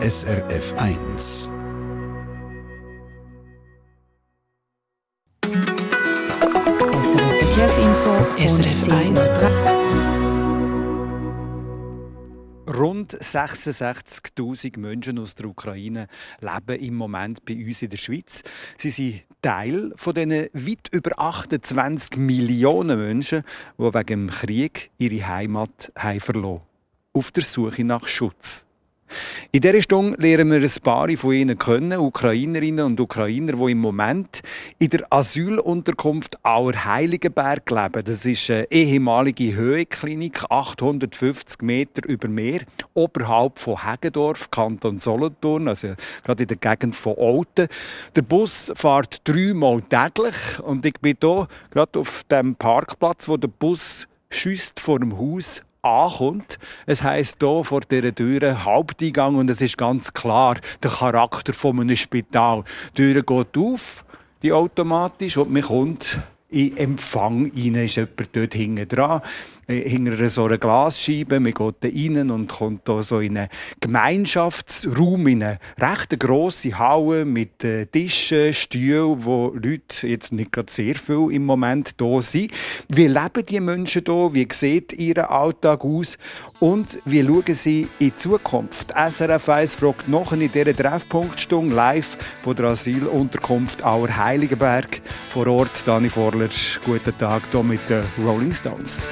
SRF 1. SRF Verkehrsinfo SRF 1. Rund 66.000 Menschen aus der Ukraine leben im Moment bei uns in der Schweiz. Sie sind Teil von diesen weit über 28 Millionen Menschen, die wegen dem Krieg ihre Heimat haben verloren auf der Suche nach Schutz. In dieser Stunde lernen wir ein paar von ihnen kennen, Ukrainerinnen und Ukrainer, die im Moment in der Asylunterkunft Auerheiligenberg leben. Das ist eine ehemalige Höheklinik, 850 Meter über Meer, oberhalb von Heggendorf, Kanton Solothurn, also gerade in der Gegend von Olten. Der Bus fährt dreimal täglich und ich bin hier gerade auf dem Parkplatz, wo der Bus schießt vor dem Haus ankommt. Es heißt hier vor dieser Tür Haupteingang und es ist ganz klar der Charakter von einem Spital. Die Tür geht auf, die automatisch, und man kommt in Empfang rein, ist jemand dort hinten dran. Äh, hinter so einer Glasscheibe. Man geht da rein und kommt da so in einen Gemeinschaftsraum, in eine recht grosse Halle mit äh, Tischen, Stühlen, wo Leute jetzt nicht gerade sehr viel im Moment da sind. Wie leben die Menschen da? Wie sieht ihr Alltag aus? Und wie schauen sie in die Zukunft? SRF 1 fragt noch in dieser Treffpunktstunde live von der Asylunterkunft Auer Heiligenberg. Vor Ort Dani Vorler. Guten Tag hier mit den Rolling Stones.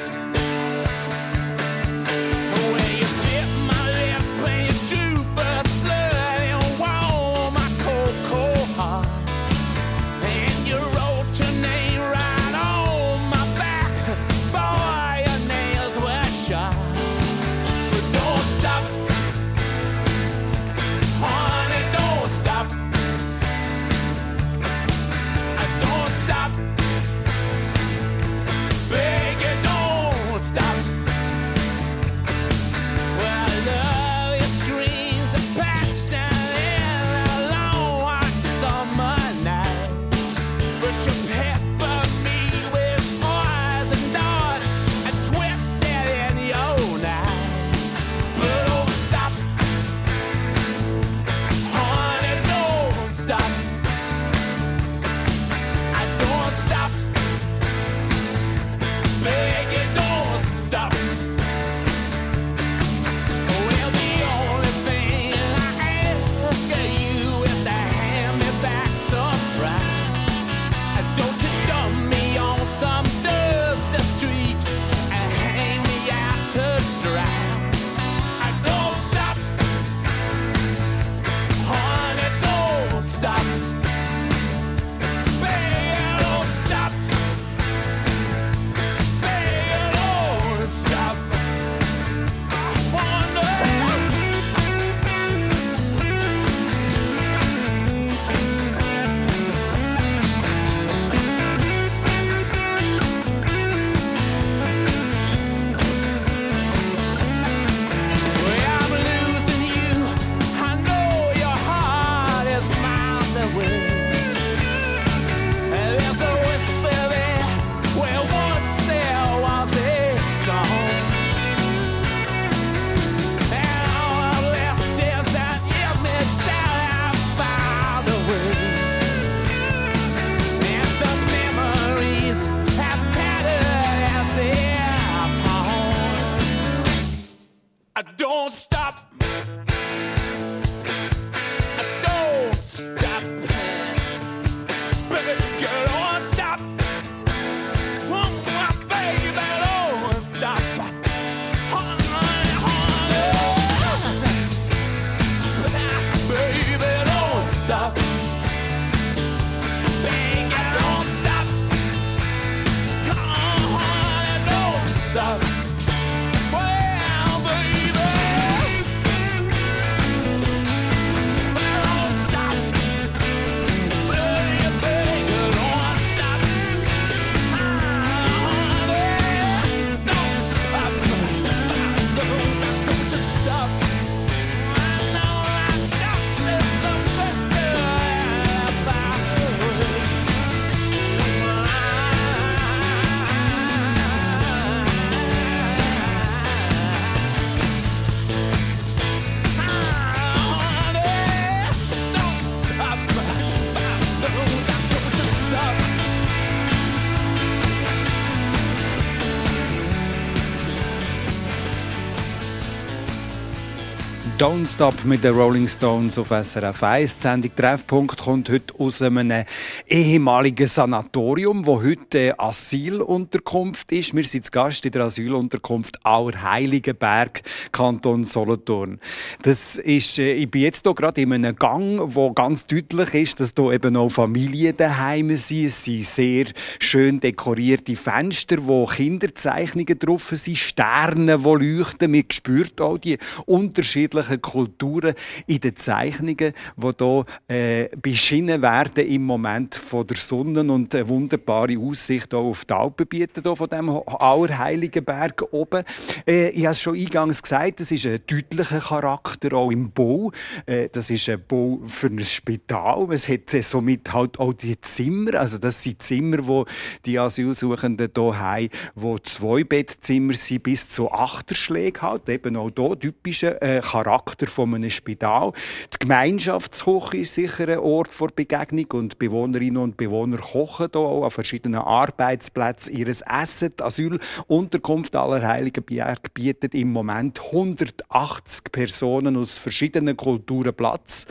Don't Stop mit den Rolling Stones auf SRF 1. Die Sendung Treffpunkt kommt heute aus einem ehemaligen Sanatorium, wo heute Asylunterkunft ist. Wir sind zu Gast in der Asylunterkunft Allerheiligenberg, Kanton Solothurn. Das ist, äh, ich bin jetzt hier gerade in einem Gang, wo ganz deutlich ist, dass hier eben auch Familien daheim sind. Es sind sehr schön dekorierte Fenster, wo Kinderzeichnungen drauf sind, Sterne, die leuchten. Man spürt auch die unterschiedlichen unterschiedlichen Kulturen in den Zeichnungen, die hier äh, beschienen werden im Moment von der Sonne und eine wunderbare Aussicht auch auf die Alpen bieten, von dem Allerheiligen Berg oben. Äh, ich habe es schon eingangs gesagt, es ist ein deutlicher Charakter auch im Bau. Äh, das ist ein Bau für ein Spital. Es hat somit halt auch die Zimmer, also das sind Zimmer, wo die Asylsuchenden hier haben, wo zwei Bettzimmer sind bis zu Achterschläge halt, eben auch hier typischer äh, Charakter Charakter von einem Spital. Die Gemeinschaftsküche ist sicher ein Ort vor Begegnung und Bewohnerinnen und Bewohner kochen hier auch an verschiedenen Arbeitsplätzen ihr Essen. Die Asylunterkunft Allerheiligenberg bietet im Moment 180 Personen aus verschiedenen Kulturen Platz.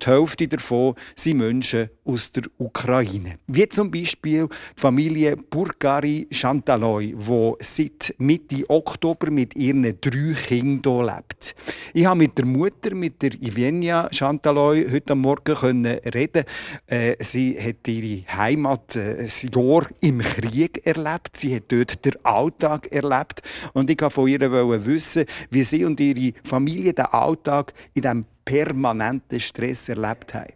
Die Hälfte davon sind Menschen aus der Ukraine. Wie zum Beispiel die Familie Burgari Chantaloy, die seit Mitte Oktober mit ihren drei Kindern lebt. Ich habe mit der Mutter, mit der Ivenia Chantaloy, heute Morgen können reden. Äh, sie hat ihre Heimat äh, Jahr im Krieg erlebt. Sie hat dort den Alltag erlebt. Und ich wollte von ihr wissen, wie sie und ihre Familie den Alltag in diesem перманентный стресс erlebt haben?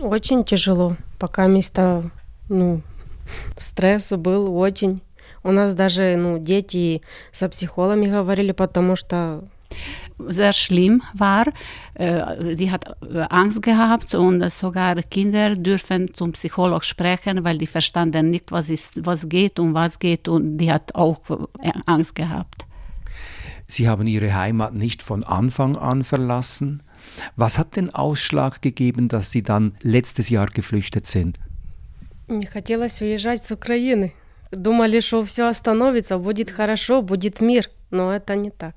Очень тяжело. Пока место, ну, стресс был очень. У нас даже, ну, дети со психологами говорили, потому что sehr schlimm war. Die hat Angst gehabt und sogar Kinder dürfen zum Psycholog sprechen, weil die verstanden nicht, was ist, was geht und was geht und die hat auch Angst gehabt. Sie haben Ihre Heimat nicht von Anfang an verlassen. Was hat den Ausschlag gegeben, dass Sie dann letztes Jahr geflüchtet sind? Не хотелось уезжать с Украины. Думали, что все остановится, будет хорошо, будет мир. Но это не так.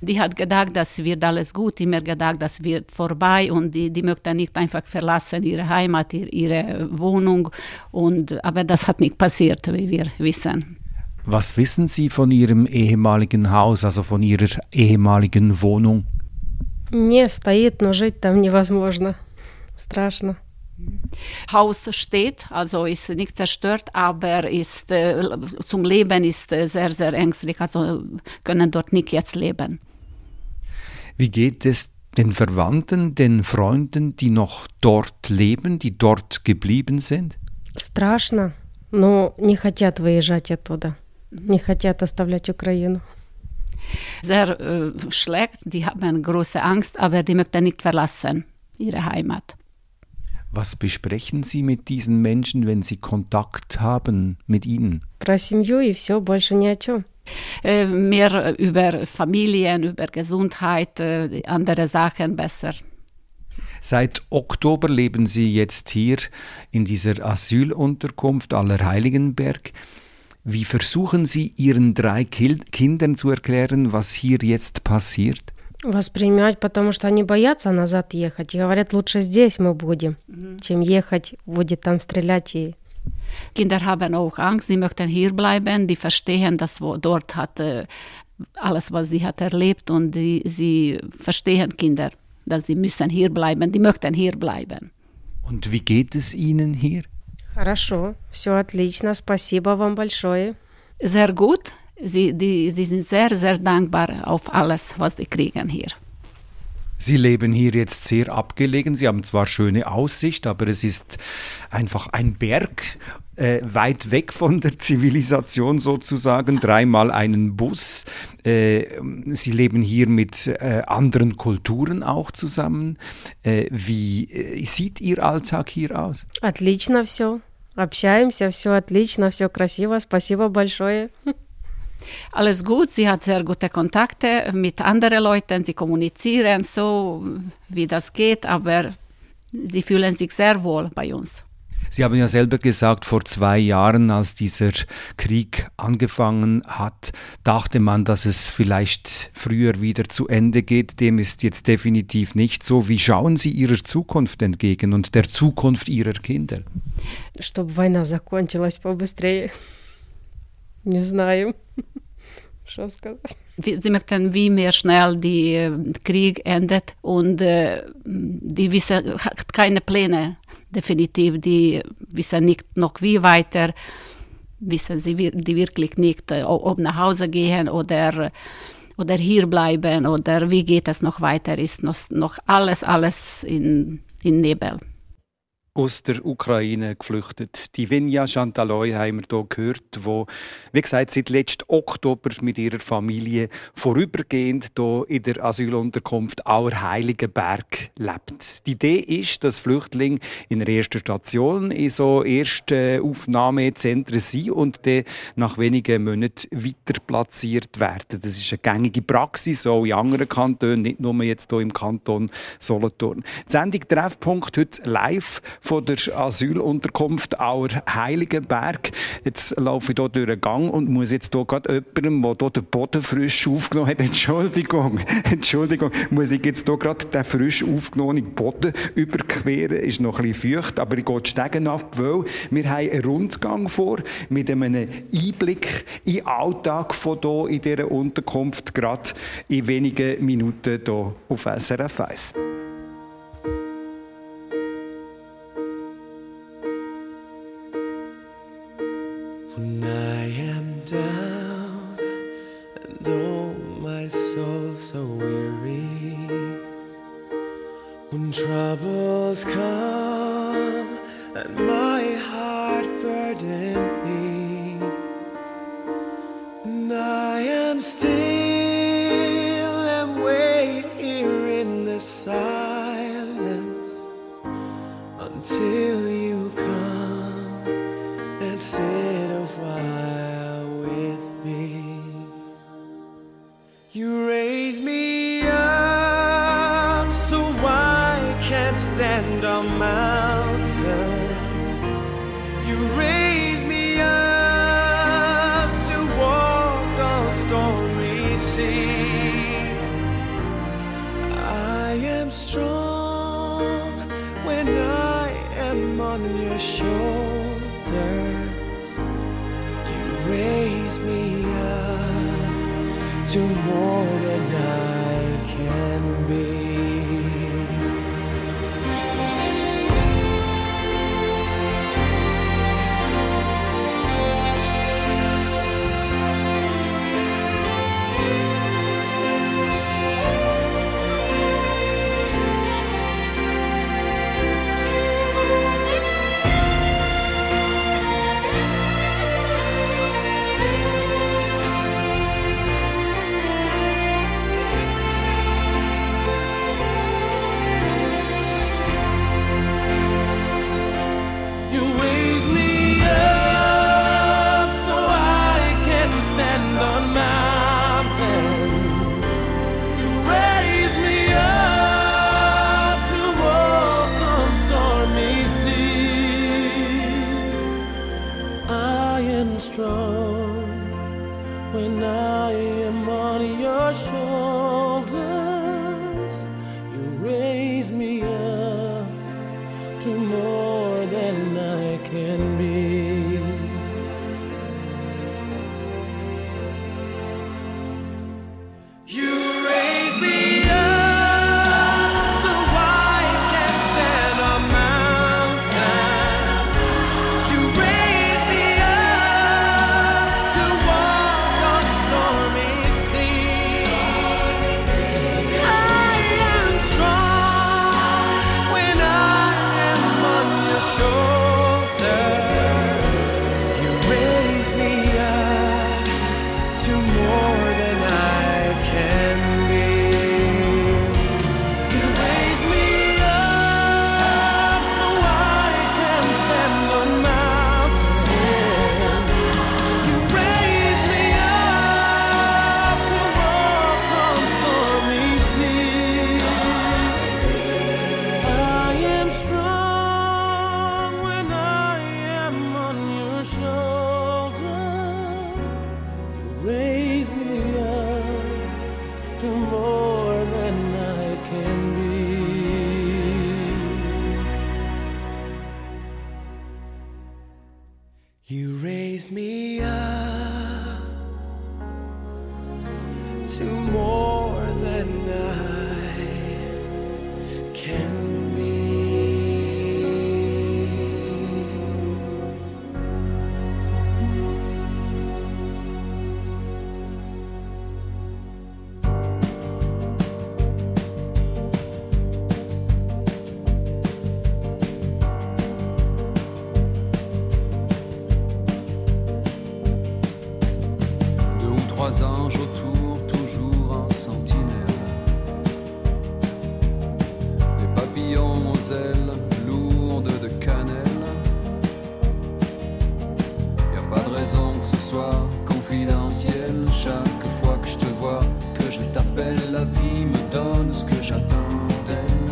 Die hat gedacht, das wird alles gut, immer gedacht, das wird vorbei und die, die möchte nicht einfach verlassen ihre Heimat, ihre Wohnung. Und, aber das hat nicht passiert, wie wir wissen. Was wissen Sie von Ihrem ehemaligen Haus, also von Ihrer ehemaligen Wohnung? Не, стоит, но жить там невозможно. Страшно. Haus steht, also ist nicht zerstört, aber ist, äh, zum Leben ist äh, sehr, sehr ängstlich, also können dort nicht jetzt leben. Wie geht es den Verwandten, den Freunden, die noch dort leben, die dort geblieben sind? Страшно, но не хотят выезжать оттуда, не хотят оставлять Украину. Sehr äh, schlecht, die haben große Angst, aber die möchten nicht verlassen, ihre Heimat. Was besprechen Sie mit diesen Menschen, wenn Sie Kontakt haben mit ihnen? Про семью и все, больше ни о чем. Äh, mehr über Familien, über Gesundheit, äh, andere Sachen besser. Seit Oktober leben Sie jetzt hier in dieser Asylunterkunft Allerheiligenberg. Wie versuchen Sie Ihren drei Kindern zu erklären, was hier jetzt passiert? Воспринимать, потому что они боятся назад ехать. И говорят, лучше здесь мы будем, mhm. чем ехать, будет там стрелять и Kinder haben auch Angst, sie möchten hier bleiben, die verstehen, dass wo dort hat äh, alles, was sie hat erlebt und die, sie verstehen Kinder, dass sie müssen hier bleiben, die möchten hier bleiben. Und wie geht es ihnen hier? Хорошо, все отлично, спасибо вам большое. Sehr gut, sie, die, sie sind sehr, sehr dankbar auf alles, was sie kriegen hier. Sie leben hier jetzt sehr abgelegen. Sie haben zwar schöne Aussicht, aber es ist einfach ein Berg äh, weit weg von der Zivilisation sozusagen. Dreimal einen Bus. Äh, Sie leben hier mit äh, anderen Kulturen auch zusammen. Äh, wie äh, sieht Ihr Alltag hier aus? Отлично все. Общаемся, все отлично, все красиво. Спасибо большое. Alles gut, sie hat sehr gute Kontakte mit anderen Leuten, sie kommunizieren so, wie das geht, aber sie fühlen sich sehr wohl bei uns. Sie haben ja selber gesagt, vor zwei Jahren, als dieser Krieg angefangen hat, dachte man, dass es vielleicht früher wieder zu Ende geht. Dem ist jetzt definitiv nicht so. Wie schauen Sie Ihrer Zukunft entgegen und der Zukunft Ihrer Kinder? Чтобы война закончилась побыстрее. Не знаю. schon gesagt. Sie merken, wie mehr schnell der äh, Krieg endet und äh, die wissen hat keine Pläne, definitiv. Die wissen nicht noch wie weiter, wissen sie die wirklich nicht, äh, ob nach Hause gehen oder oder hier bleiben oder wie geht es noch weiter, ist noch, noch alles, alles in, in Nebel aus der Ukraine geflüchtet. Die Vinja Chantaloy haben wir hier gehört, wo, wie gesagt, seit letztem Oktober mit ihrer Familie vorübergehend hier in der Asylunterkunft Auerheiligenberg lebt. Die Idee ist, dass Flüchtlinge in der ersten Station in so ersten Aufnahmezentren sind und dann nach wenigen Monaten weiter platziert werden. Das ist eine gängige Praxis, auch in anderen Kantonen, nicht nur jetzt hier im Kanton Solothurn. Die Sendung Treffpunkt heute live von der Asylunterkunft Auer Heiligenberg. Jetzt laufe ich hier durch den Gang und muss jetzt hier gerade jemandem, der hier den Boden frisch aufgenommen hat, Entschuldigung, Entschuldigung, muss ich jetzt hier gerade den frisch aufgenommenen Boden überqueren. Ist noch ein bisschen feucht, aber ich gehe die Stegen ab, weil wir haben einen Rundgang vor mit einem Einblick in den Alltag von hier in dieser Unterkunft, gerade in wenigen Minuten hier auf SRF 1. When I am down and oh my soul so weary When troubles come and my heart burden me And I am still and wait here in the silence until you come and sit You raise me up so I can't stand on mountains. You raise me up to walk on stormy seas. I am strong when I am on your shoulders. You raise me to more than I ailes lourdes de cannelle. Y a pas de raison que ce soit confidentiel. Chaque fois que je te vois, que je t'appelle, la vie me donne ce que j'attends d'elle.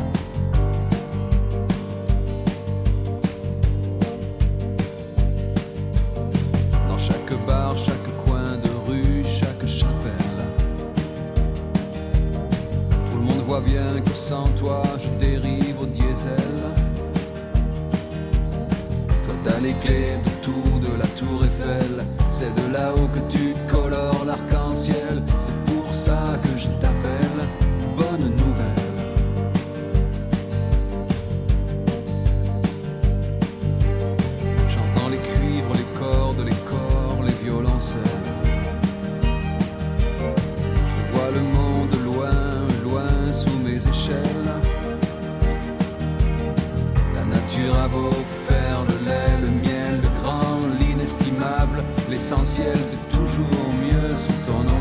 Dans chaque bar, chaque coin de rue, chaque chapelle. Tout le monde voit bien que sans toi, clés de tout, de la tour Eiffel. C'est de là-haut que tu L'essentiel, c'est toujours mieux sous ton ombrelle.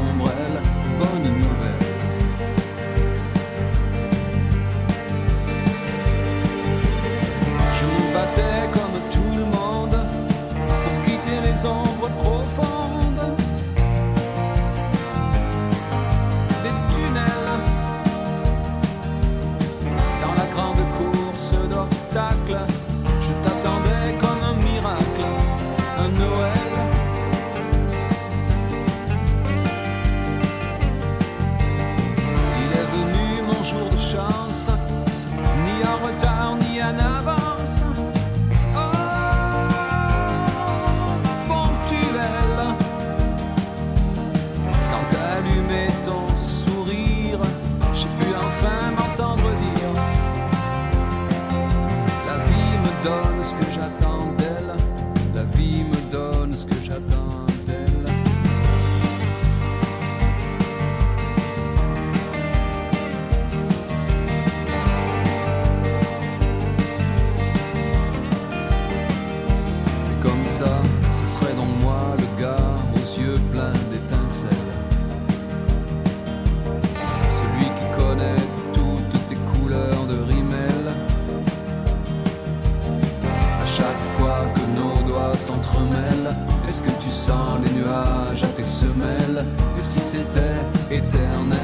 Tu sens les nuages à tes semelles Et si c'était éternel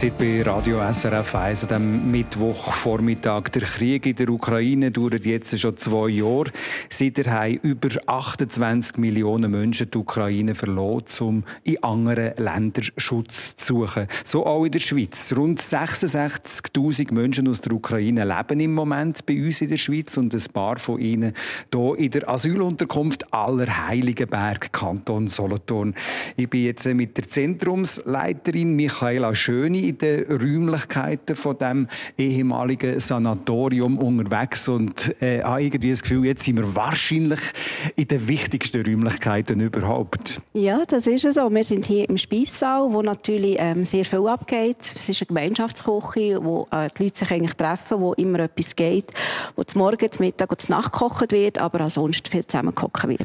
seid bei Radio SRF 1 am Mittwochvormittag. Der Krieg in der Ukraine dauert jetzt schon zwei Jahre. Seither haben über 28 Millionen Menschen die Ukraine verloren, um in anderen Ländern Schutz zu suchen. So auch in der Schweiz. Rund 66.000 Menschen aus der Ukraine leben im Moment bei uns in der Schweiz und ein paar von ihnen hier in der Asylunterkunft Allerheiligenberg, Kanton Solothurn. Ich bin jetzt mit der Zentrumsleiterin Michaela Schön bin ich in den Räumlichkeiten von dem ehemaligen Sanatorium unterwegs und äh, habe irgendwie das Gefühl, jetzt sind wir wahrscheinlich in den wichtigsten Räumlichkeiten überhaupt. Ja, das ist es so. Wir sind hier im Speissaal, wo natürlich ähm, sehr viel abgeht. Es ist eine Gemeinschaftsküche, wo äh, die Leute sich eigentlich treffen, wo immer etwas geht, wo zum Morgen, zum Mittag und zum Nacht gekocht wird, aber ansonsten viel zusammen gekocht wird.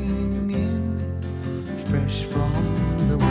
fresh from the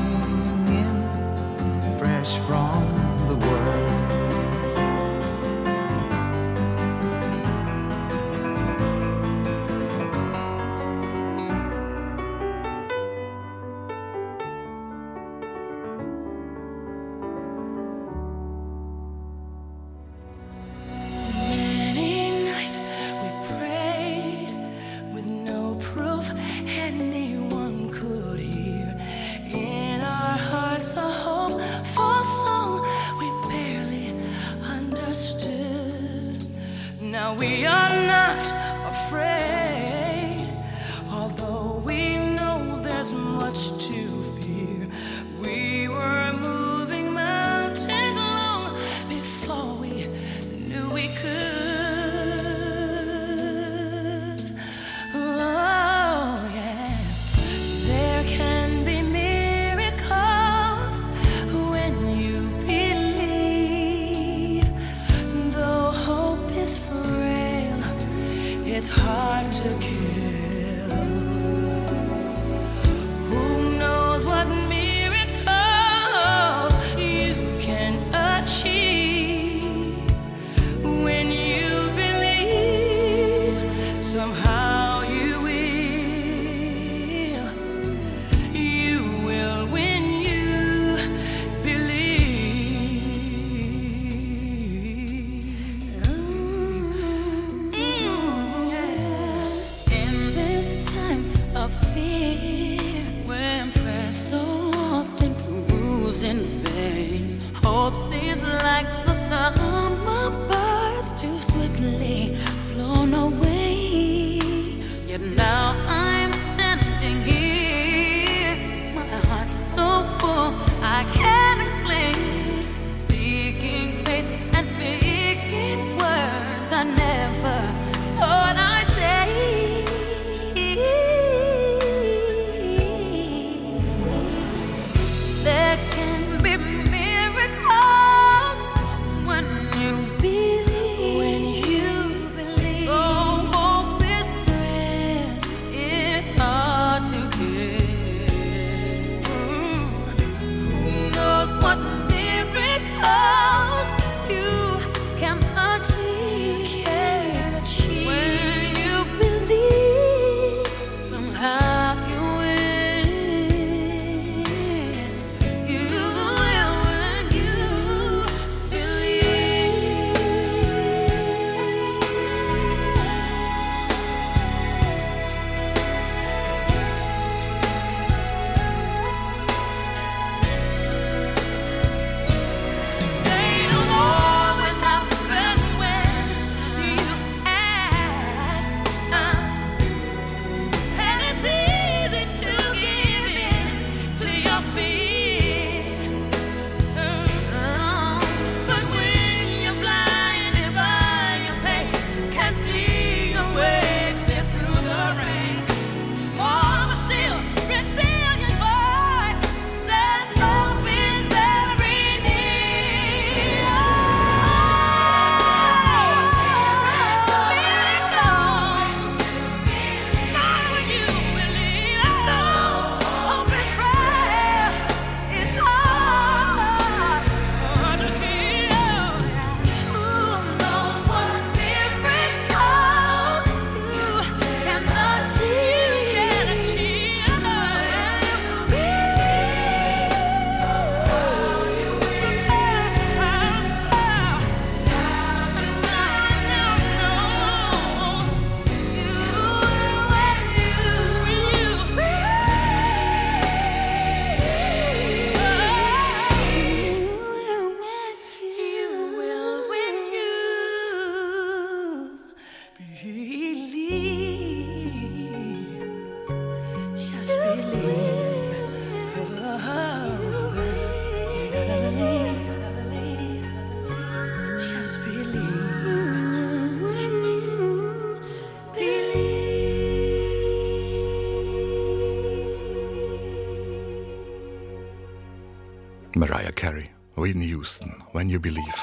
Whitney Houston, When You Believe.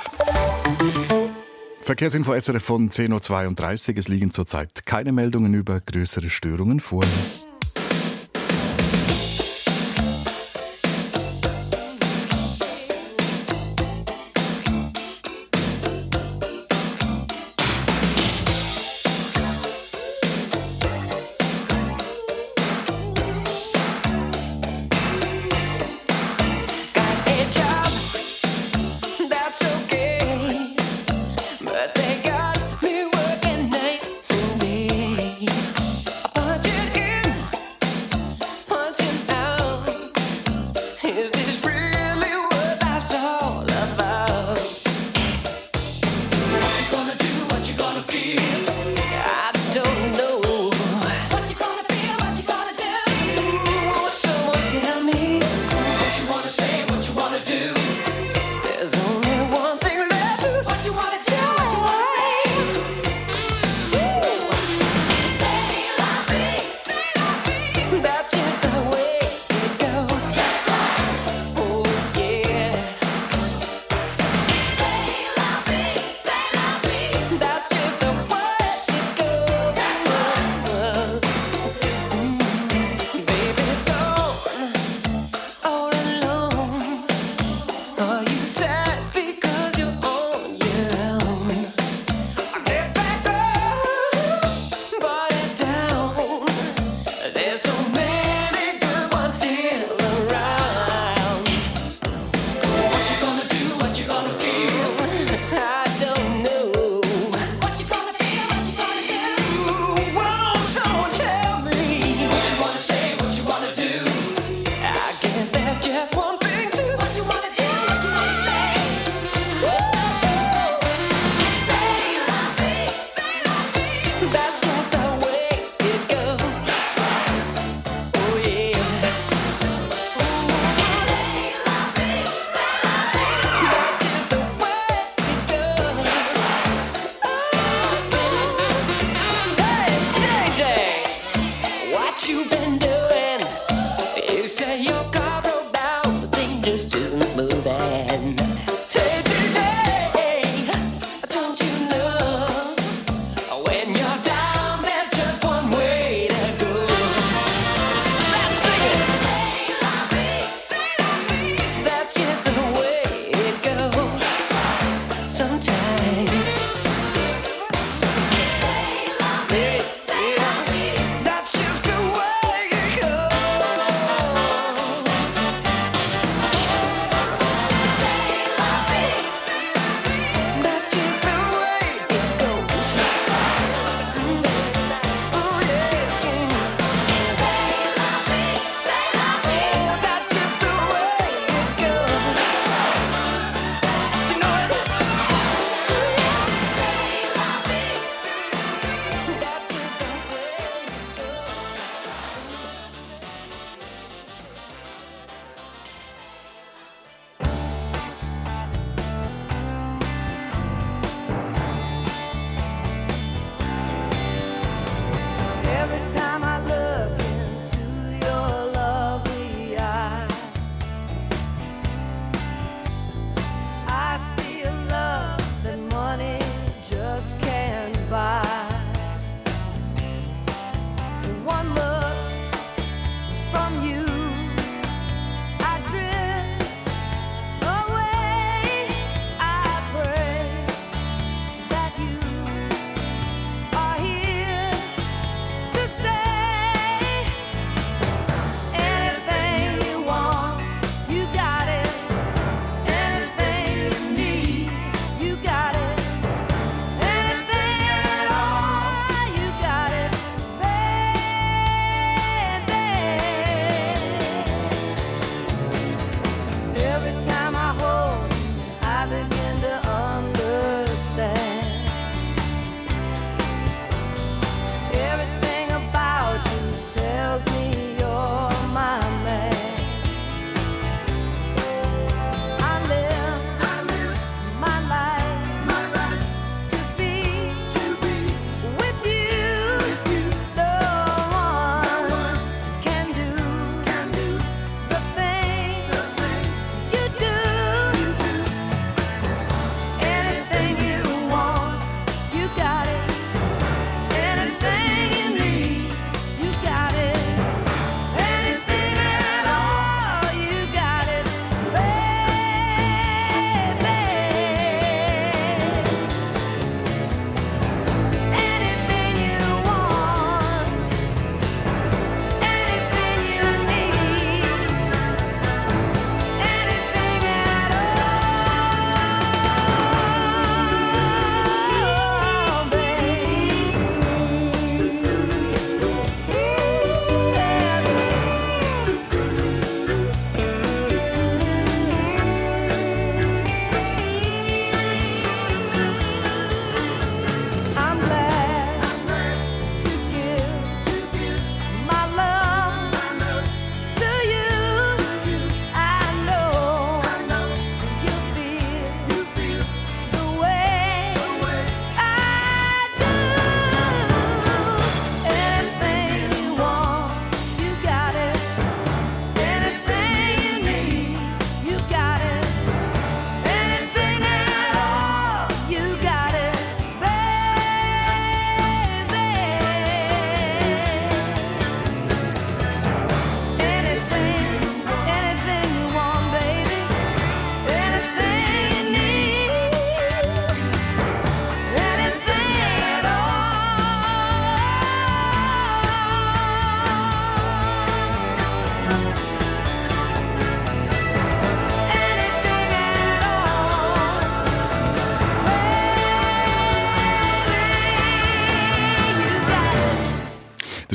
Verkehrsinfo SRF von 10.32 Uhr. Es liegen zurzeit keine Meldungen über größere Störungen vor.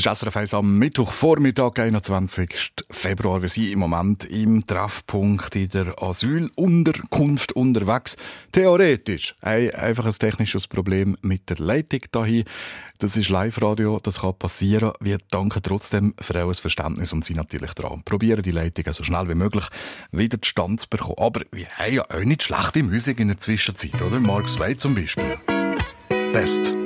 Das ist SRF 1 am Mittwochvormittag, 21. Februar. Wir sind im Moment im Treffpunkt in der Asylunterkunft unterwegs. Theoretisch ein einfaches technisches Problem mit der Leitung dahin. Das ist Live-Radio, das kann passieren. Wir danken trotzdem für euer Verständnis und sind natürlich dran. Probieren die Leitung so schnell wie möglich wieder zustande zu bekommen. Aber wir haben ja auch nicht schlechte Musik in der Zwischenzeit, oder? Mark Sway zum Beispiel. Best.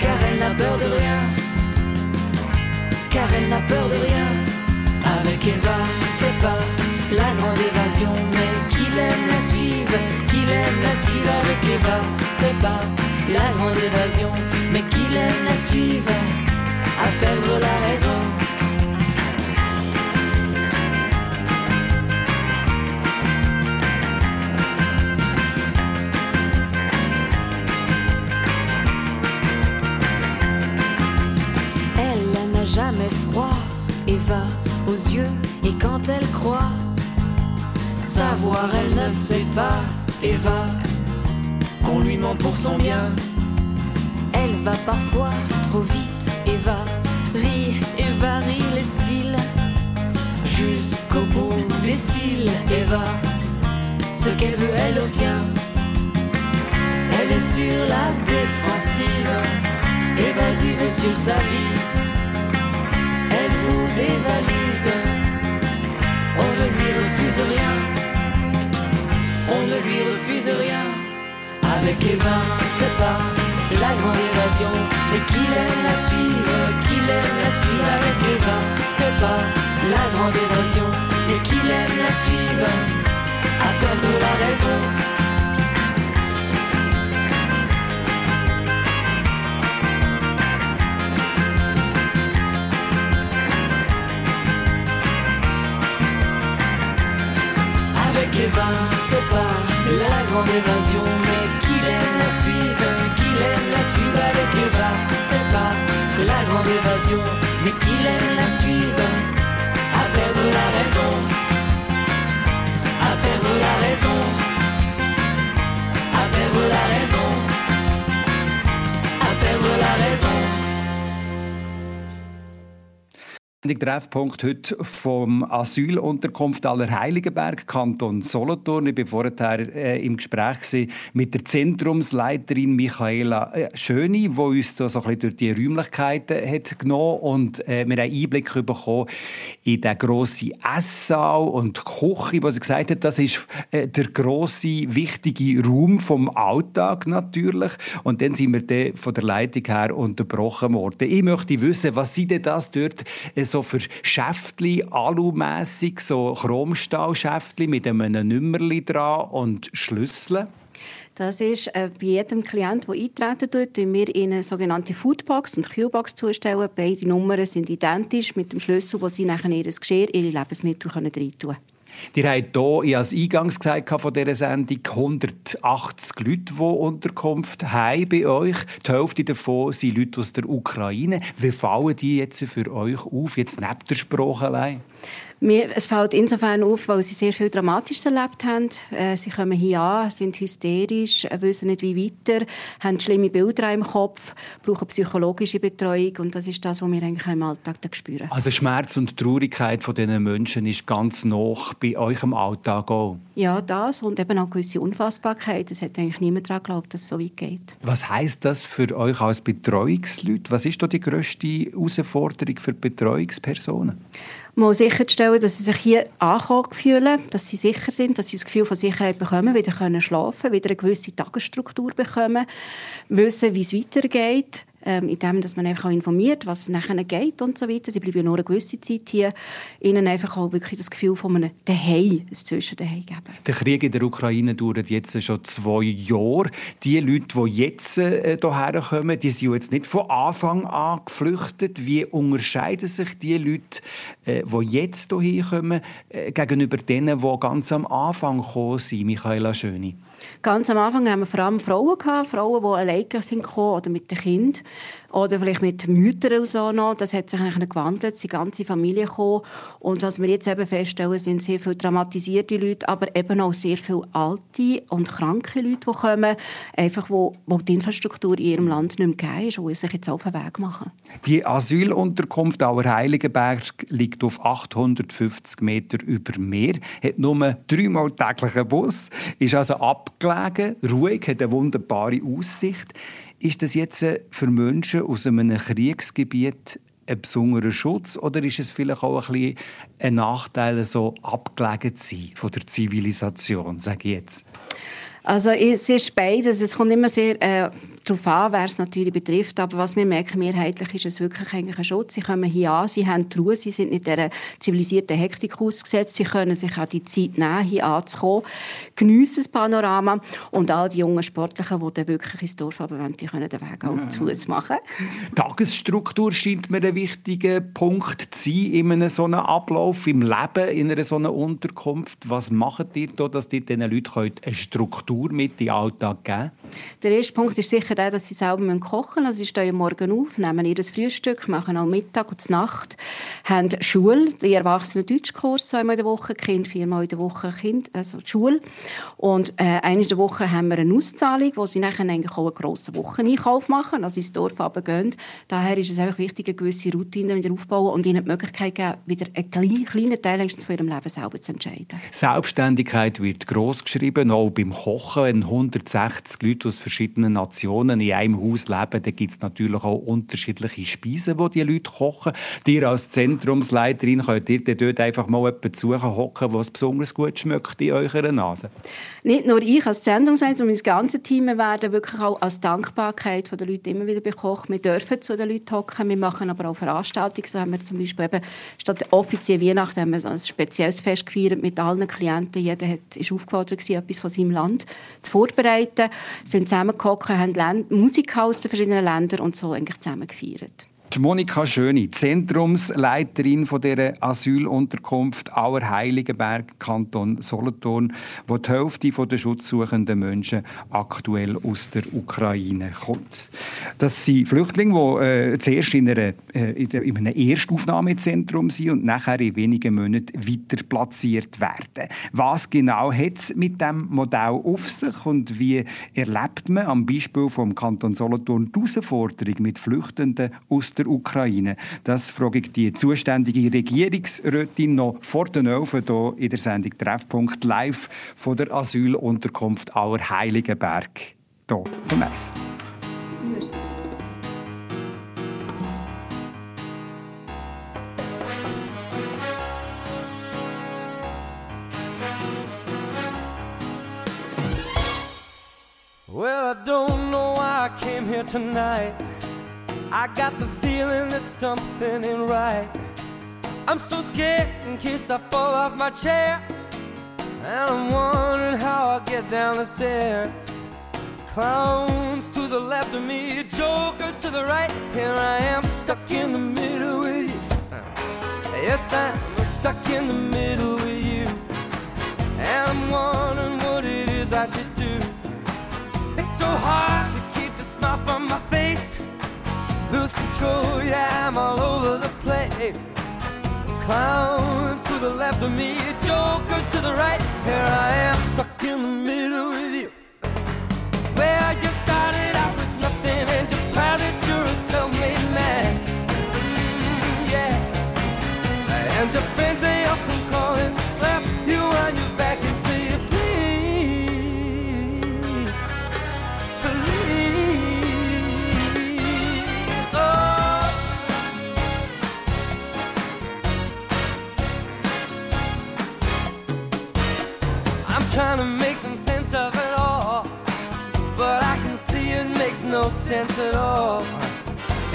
Car elle n'a peur de rien, car elle n'a peur de rien. Avec Eva, c'est pas la grande évasion, mais qu'il aime la suivre, qu'il aime la suivre. Avec Eva, c'est pas la grande évasion, mais qu'il aime la suivre, à perdre la raison. Elle ne sait pas, Eva, qu'on lui ment pour son bien. Elle va parfois trop vite, Eva, rit et varie les styles, jusqu'au bout des cils, Eva, ce qu'elle veut, elle obtient. Elle est sur la défensive, évasive sur sa vie. Elle vous dévalise, on ne lui refuse rien on ne lui refuse rien. Avec Eva, c'est pas la grande évasion, mais qu'il aime la suivre, qu'il aime la suivre. Avec Eva, c'est pas la grande évasion, mais qu'il aime la suivre, à perdre la raison. C'est pas la grande évasion, mais qu'il aime la suivre, qu'il aime la suivre. Avec Eva, c'est pas la grande évasion, mais qu'il aime Der Treffpunkt heute vom Asylunterkunft Allerheiligenberg, Kanton Solothurn. Ich war vorher äh, im Gespräch mit der Zentrumsleiterin Michaela äh, Schöni, die uns da so ein bisschen durch die Räumlichkeiten hat genommen und äh, wir haben Einblick bekommen in den grossen Esssaal und Küche, wo sie gesagt hat, das ist äh, der grosse, wichtige Raum vom Alltag natürlich. Und dann sind wir dann von der Leitung her unterbrochen worden. Ich möchte wissen, was sind denn das dort äh, so für Schäftli, alumässig, so Chromstahlschäftli mit einem Nummerli dran und Schlüsseln? Das ist äh, bei jedem Klient, der eintreten tut, tun wir ihnen sogenannte Foodbox und Kühlbox zustellen. Beide Nummern sind identisch mit dem Schlüssel, wo sie nachher ihr Geschirr, ihre Lebensmittel reintun können. Ihr habt hier, ich habe eingangs gesagt von dieser Sendung, 180 Leute, die Unterkunft haben bei euch. Die Hälfte davon sind Leute aus der Ukraine. Wie fallen die jetzt für euch auf, jetzt neben der Sprache allein? Mir, es fällt insofern auf, weil sie sehr viel Dramatisches erlebt haben. Äh, sie kommen hier an, sind hysterisch, äh, wissen nicht, wie weiter, haben schlimme Bilder im Kopf, brauchen psychologische Betreuung und das ist das, was wir eigentlich im Alltag spüren. Also Schmerz und Traurigkeit von diesen Menschen ist ganz noch bei euch im Alltag auch. Ja, das und eben auch gewisse Unfassbarkeit. Es hat eigentlich niemand daran geglaubt, dass es so weit geht. Was heißt das für euch als Betreuungsleute? Was ist da die grösste Herausforderung für Betreuungspersonen? Mal sicherzustellen, dass sie sich hier angekommen fühlen, dass sie sicher sind, dass sie das Gefühl von Sicherheit bekommen, wieder können schlafen, wieder eine gewisse Tagesstruktur bekommen, wissen, wie es weitergeht, ähm, indem dass man einfach auch informiert, was nachher geht und so weiter. Sie bleiben nur eine gewisse Zeit hier. Ihnen einfach auch wirklich das Gefühl von einem Daheim, ein Zwischendaheim geben. Der Krieg in der Ukraine dauert jetzt schon zwei Jahre. Die Leute, die jetzt äh, hierher kommen, die sind jetzt nicht von Anfang an geflüchtet. Wie unterscheiden sich die Leute, äh, die jetzt hierher kommen, äh, gegenüber denen, die ganz am Anfang gekommen sind, Michaela Schöni? Ganz am Anfang haben wir vor allem Frauen gehabt, Frauen, die alleine sind gekommen oder mit den Kindern oder vielleicht mit Müttern und so noch. Das hat sich eigentlich gewandelt, die ganze Familie gekommen. Und was wir jetzt eben feststellen, sind sehr viele traumatisierte Leute, aber eben auch sehr viele alte und kranke Leute, die kommen, einfach wo, wo die Infrastruktur in ihrem Land nicht mehr gegeben ist und sich jetzt auf den Weg machen. Die Asylunterkunft Auerheiligenberg liegt auf 850 Meter über Meer, hat nur dreimal täglichen Bus, ist also abgelegen, ruhig, hat eine wunderbare Aussicht. Ist das jetzt äh, für Menschen aus einem Kriegsgebiet ein besonderer Schutz oder ist es vielleicht auch ein, bisschen ein Nachteil, so abgelegen zu sein von der Zivilisation, sage ich jetzt? Also es ist beides. Es kommt immer sehr äh, darauf an, wer es natürlich betrifft. Aber was wir merken, mehrheitlich ist es wirklich eigentlich ein Schutz. Sie kommen hier an, sie haben die Ruhe, sie sind nicht dieser zivilisierten Hektik ausgesetzt. Sie können sich auch die Zeit nehmen, hier anzukommen, geniessen das Panorama. Und all die jungen Sportlichen, die dann wirklich ins Dorf aber wollen, die können den Weg auch zu Fuß machen. Tagesstruktur scheint mir ein wichtiger Punkt zu sein in einem so einem Ablauf, im Leben, in einer so einer Unterkunft. Was macht ihr da, dass ihr diesen Leuten eine Struktur mit in den Alltag geben? Der erste Punkt ist sicher der, dass sie selber kochen müssen. Also sie stehen morgen auf, nehmen ihr Frühstück, machen auch Mittag und Nacht, haben Schule, die Erwachsenen Deutschkurs zweimal in der Woche, Kind viermal in der Woche, kind, also Schule. Und äh, einmal in der Woche haben wir eine Auszahlung, wo sie nachher eigentlich auch einen grossen Wocheneinkauf machen, also ins Dorf runtergehen. Daher ist es einfach wichtig, eine gewisse Routine wieder aufzubauen und ihnen die Möglichkeit geben, wieder einen kleinen, Teil von ihrem Leben selber zu entscheiden. Selbstständigkeit wird groß geschrieben, auch beim Kochen, wenn 160 Leute aus verschiedenen Nationen Personen in einem Haus leben, dann gibt es natürlich auch unterschiedliche Speisen, die die Leute kochen. Ihr als Zentrumsleiterin könnt ihr dort einfach mal jemanden suchen, hocken, was besonders gut schmeckt in eurer Nase. Nicht nur ich als Zentrumsleiter, sondern mein ganzes Team wir werden wirklich auch als Dankbarkeit von den Leuten immer wieder bekocht. Wir dürfen zu den Leuten hocken, wir machen aber auch Veranstaltungen. So haben wir zum Beispiel eben statt der offiziellen Weihnachten haben wir ein spezielles Fest gefeiert mit allen Klienten. Jeder hat, ist aufgefordert gewesen, etwas von seinem Land zu vorbereiten. Sind zusammengehockt, haben Länd Musiker aus den verschiedenen Ländern und so eigentlich zusammen gefeiert. Die Monika Schöni, Zentrumsleiterin von der Asylunterkunft Auerheiligenberg, Kanton Solothurn, wo die Hälfte der schutzsuchenden Menschen aktuell aus der Ukraine kommt. Das sind Flüchtlinge, die äh, zuerst in, einer, äh, in, der, in einem Erstaufnahmezentrum sind und nachher in wenigen Monaten weiter platziert werden. Was genau hat es mit dem Modell auf sich und wie erlebt man am Beispiel vom Kanton Solothurn die Herausforderung mit Flüchtenden aus der Ukraine? Das frage ich die zuständige Regierungsrätin noch vor den Elfen hier in der Sendung Treffpunkt live von der Asylunterkunft Auerheiligenberg hier vom Eis. Well, I don't know why I came here tonight. I got the feeling that something ain't right. I'm so scared in case I fall off my chair. And I'm wondering how I get down the stairs. Clowns to the left of me, jokers to the right. Here I am stuck in the middle with you. Yes, I'm stuck in the middle with you. And I'm wondering what it is I should do. It's so hard to keep the smile from my face. Lose control, yeah, I'm all over the place. Clowns to the left of me, jokers to the right. Here I am, stuck in the middle with you. Well, you started out with nothing, and you're proud that you're a self-made man. Mm, yeah. And your friends, they all trying to make some sense of it all, but I can see it makes no sense at all.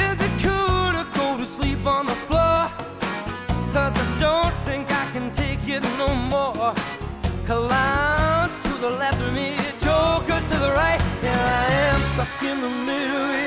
Is it cool to go to sleep on the floor? Cause I don't think I can take it no more. Clowns to the left of me, jokers to the right. Here I am, stuck in the middle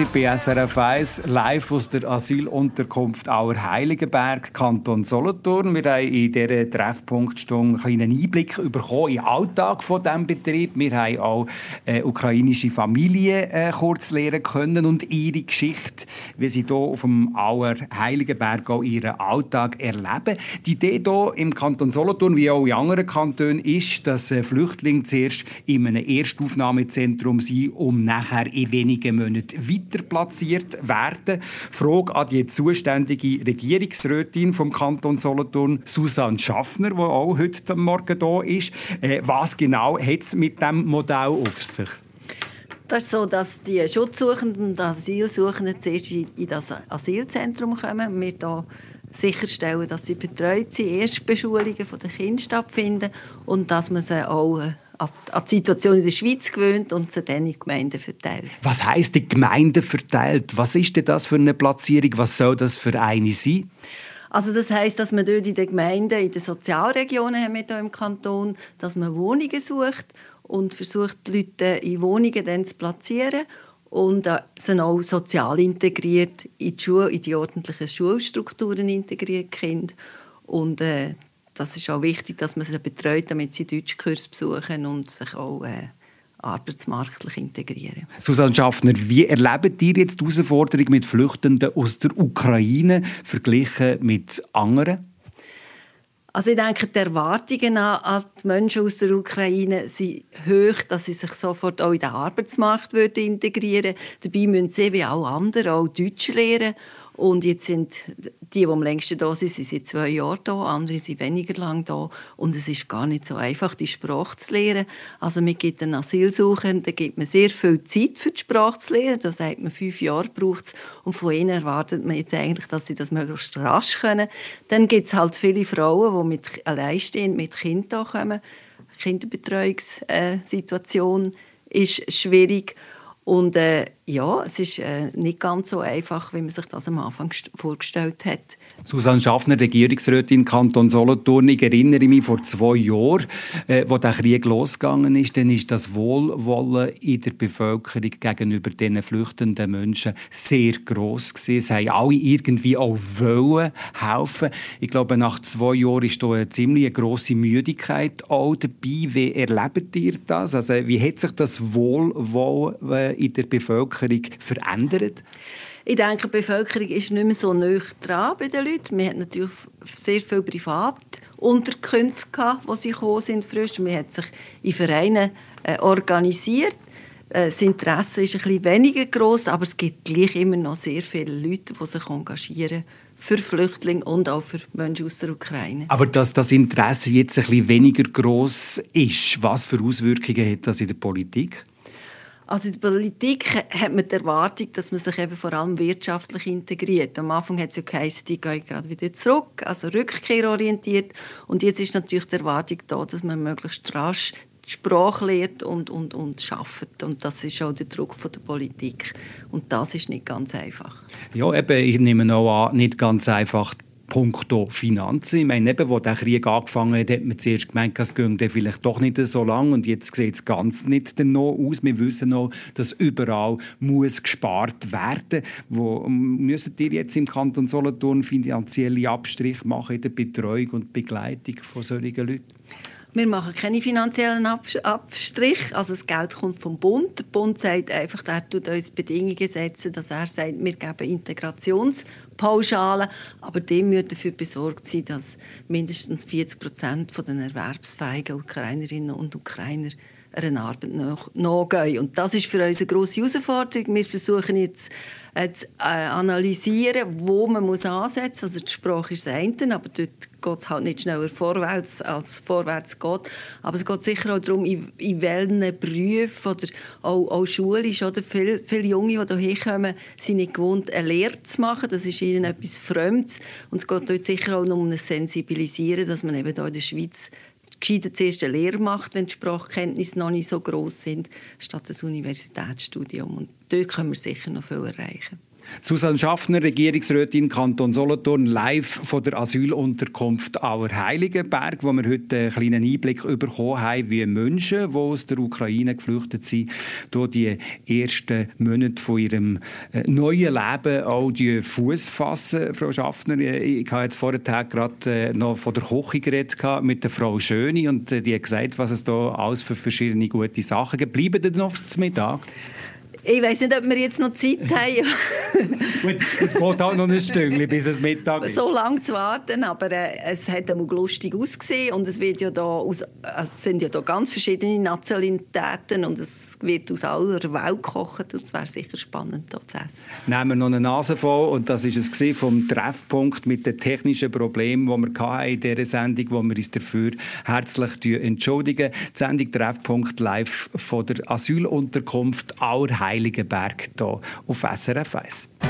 Seid bei SRF 1 live aus der Asylunterkunft Auerheiligenberg, Kanton Solothurn. Wir haben in dieser Treffpunktstunde einen kleinen Einblick bekommen in den Alltag von diesem Betrieb. Wir haben auch äh, ukrainische Familien äh, kurz lernen können und ihre Geschichte, wie sie hier auf dem Auerheiligenberg auch ihren Alltag erleben. Die Idee hier im Kanton Solothurn, wie auch in anderen Kantonen, ist, dass äh, Flüchtlinge zuerst in einem Erstaufnahmezentrum sind, um nachher in wenigen Monaten weiter platziert werden. Frage an die zuständige Regierungsrätin vom Kanton Solothurn, Susanne Schaffner, die auch heute Morgen da ist. Äh, was genau hat es mit dem Modell auf sich? Das ist so, dass die Schutzsuchenden und Asylsuchenden zuerst in das Asylzentrum kommen. Wir hier sicherstellen, dass sie betreut sind, Erstbeschulungen von den Kindern stattfinden und dass man sie auch äh, an die Situation in der Schweiz gewöhnt und sie dann in die Gemeinden verteilt. Was heißt die Gemeinde verteilt? Was ist denn das für eine Platzierung? Was soll das für eine sein? Also das heißt, dass man dort in den Gemeinden, in den Sozialregionen haben wir hier im Kanton, dass man Wohnungen sucht und versucht, die Leute in Wohnungen dann zu platzieren und äh, sie auch sozial integriert in die, Schule, in die ordentlichen Schulstrukturen integriert, Kinder. Und äh, das ist auch wichtig, dass man sie betreut, damit sie Deutschkurs besuchen und sich auch äh, arbeitsmarktlich integrieren. Susanne Schaffner, wie erlebt ihr jetzt die Herausforderung mit Flüchtenden aus der Ukraine verglichen mit anderen? Also ich denke, die Erwartungen an, die Menschen aus der Ukraine sind hoch, dass sie sich sofort auch in den Arbeitsmarkt integrieren würden. Dabei müssen sie wie auch andere auch Deutsch lernen. Und jetzt sind die, die am längsten da sind, sind seit zwei Jahren da, andere sind weniger lang da. Und es ist gar nicht so einfach, die Sprache zu lernen. Also man gibt den Asylsuchenden gibt man sehr viel Zeit für die Sprache zu lernen. Da sagt man, fünf Jahre braucht es. Und von ihnen erwartet man jetzt eigentlich, dass sie das möglichst rasch können. Dann gibt es halt viele Frauen, die mit alleinstehend mit Kindern kommen. Kinderbetreuungssituation ist schwierig. Und äh, ja, es ist äh, nicht ganz so einfach, wie man sich das am Anfang gest- vorgestellt hat. Susanne Schaffner, Regierungsrätin Kanton Solothurn. Ich erinnere mich vor zwei Jahren, äh, wo der Krieg losgegangen ist, dann ist das Wohlwollen in der Bevölkerung gegenüber diesen flüchtenden Menschen sehr groß gewesen. Es haben alle irgendwie auch wollen helfen. Ich glaube, nach zwei Jahren ist da eine ziemlich große Müdigkeit auch dabei. Wie erlebt ihr das? Also, wie hat sich das Wohlwollen äh, in der Bevölkerung verändert? Ich denke, die Bevölkerung ist nicht mehr so nah dran bei den Leuten. Wir hatten natürlich sehr viele Privatunterkünfte, gehabt, wo sie gekommen sind frisch. Man hat sich in Vereinen äh, organisiert. Äh, Das Interesse ist ein bisschen weniger groß, aber es gibt gleich immer noch sehr viele Leute, die sich engagieren für Flüchtlinge und auch für Menschen aus der Ukraine. Aber dass das Interesse jetzt ein bisschen weniger groß ist, was für Auswirkungen hat das in der Politik? Also in der Politik hat man die Erwartung, dass man sich eben vor allem wirtschaftlich integriert. Am Anfang hat es ja geheißen, die gehen gerade wieder zurück, also rückkehrorientiert. Und jetzt ist natürlich die Erwartung da, dass man möglichst rasch die Sprache lernt und, und, und schafft. Und das ist auch der Druck von der Politik. Und das ist nicht ganz einfach. Ja, eben, ich nehme auch an, nicht ganz einfach punkto Finanzen. Ich meine, eben, wo der Krieg angefangen hat, hat man zuerst gemeint, es ginge vielleicht doch nicht so lang und jetzt sieht es ganz nicht noch aus. Wir wissen noch, dass überall muss gespart werden. Wo müssen ihr jetzt im Kanton Solothurn finanzielle Abstriche machen in der Betreuung und Begleitung von solchen Leuten? Wir machen keine finanziellen Abs- Abstrich. Also das Geld kommt vom Bund. Der Bund sagt einfach, er tut uns Bedingungen setzen, dass er sagt, wir geben Integrationspauschalen, aber dem müssen dafür besorgt sein, dass mindestens 40 Prozent der erwerbsfähigen Ukrainerinnen und Ukrainer einer Arbeit nach- nachgehen. Und das ist für uns eine grosse Herausforderung. Wir versuchen jetzt äh, zu analysieren, wo man muss ansetzen muss. Also die Sprache ist das eine, aber dort geht es halt nicht schneller vorwärts, als vorwärts geht. Aber es geht sicher auch darum, in, in welchen Berufen oder auch, auch schulisch. Oder viele, viele Junge, die hierher kommen, sind nicht gewohnt, eine Lehre zu machen. Das ist ihnen etwas Fremdes. Und es geht dort sicher auch um ein Sensibilisieren, dass man eben hier in der Schweiz gescheiter zuerst eine Lehre macht, wenn die Sprachkenntnisse noch nicht so groß sind, statt ein Universitätsstudium. Und dort können wir sicher noch viel erreichen. Susanne Schaffner, Regierungsrätin Kanton Solothurn, live von der Asylunterkunft Auerheiligenberg, wo wir heute einen kleinen Einblick bekommen haben, wie Menschen, die aus der Ukraine geflüchtet sind, durch die ersten Monate von ihrem äh, neuen Leben auch die Fuß fassen. Frau Schaffner, äh, ich habe jetzt vorher gerade äh, noch von der Küche geredet mit der Frau Schöni und die hat gesagt, was es da alles für verschiedene gute Sachen gibt. Bleiben denn noch zum Mittag? Ich weiß nicht, ob wir jetzt noch Zeit haben, Gut, es geht auch noch ein Stündchen, bis es Mittag ist. so lange zu warten, aber äh, es hat einmal lustig ausgesehen und es, wird ja da aus, es sind ja da ganz verschiedene Nationalitäten und es wird aus aller Welt gekocht und es wäre sicher spannend, da zu essen. Nehmen wir noch eine Nase voll und das ist es vom Treffpunkt mit den technischen Problemen, die wir hatten in dieser Sendung, wo wir uns dafür herzlich entschuldigen. Die Sendung Treffpunkt live von der Asylunterkunft Auerheiligenberg hier auf SRF 1.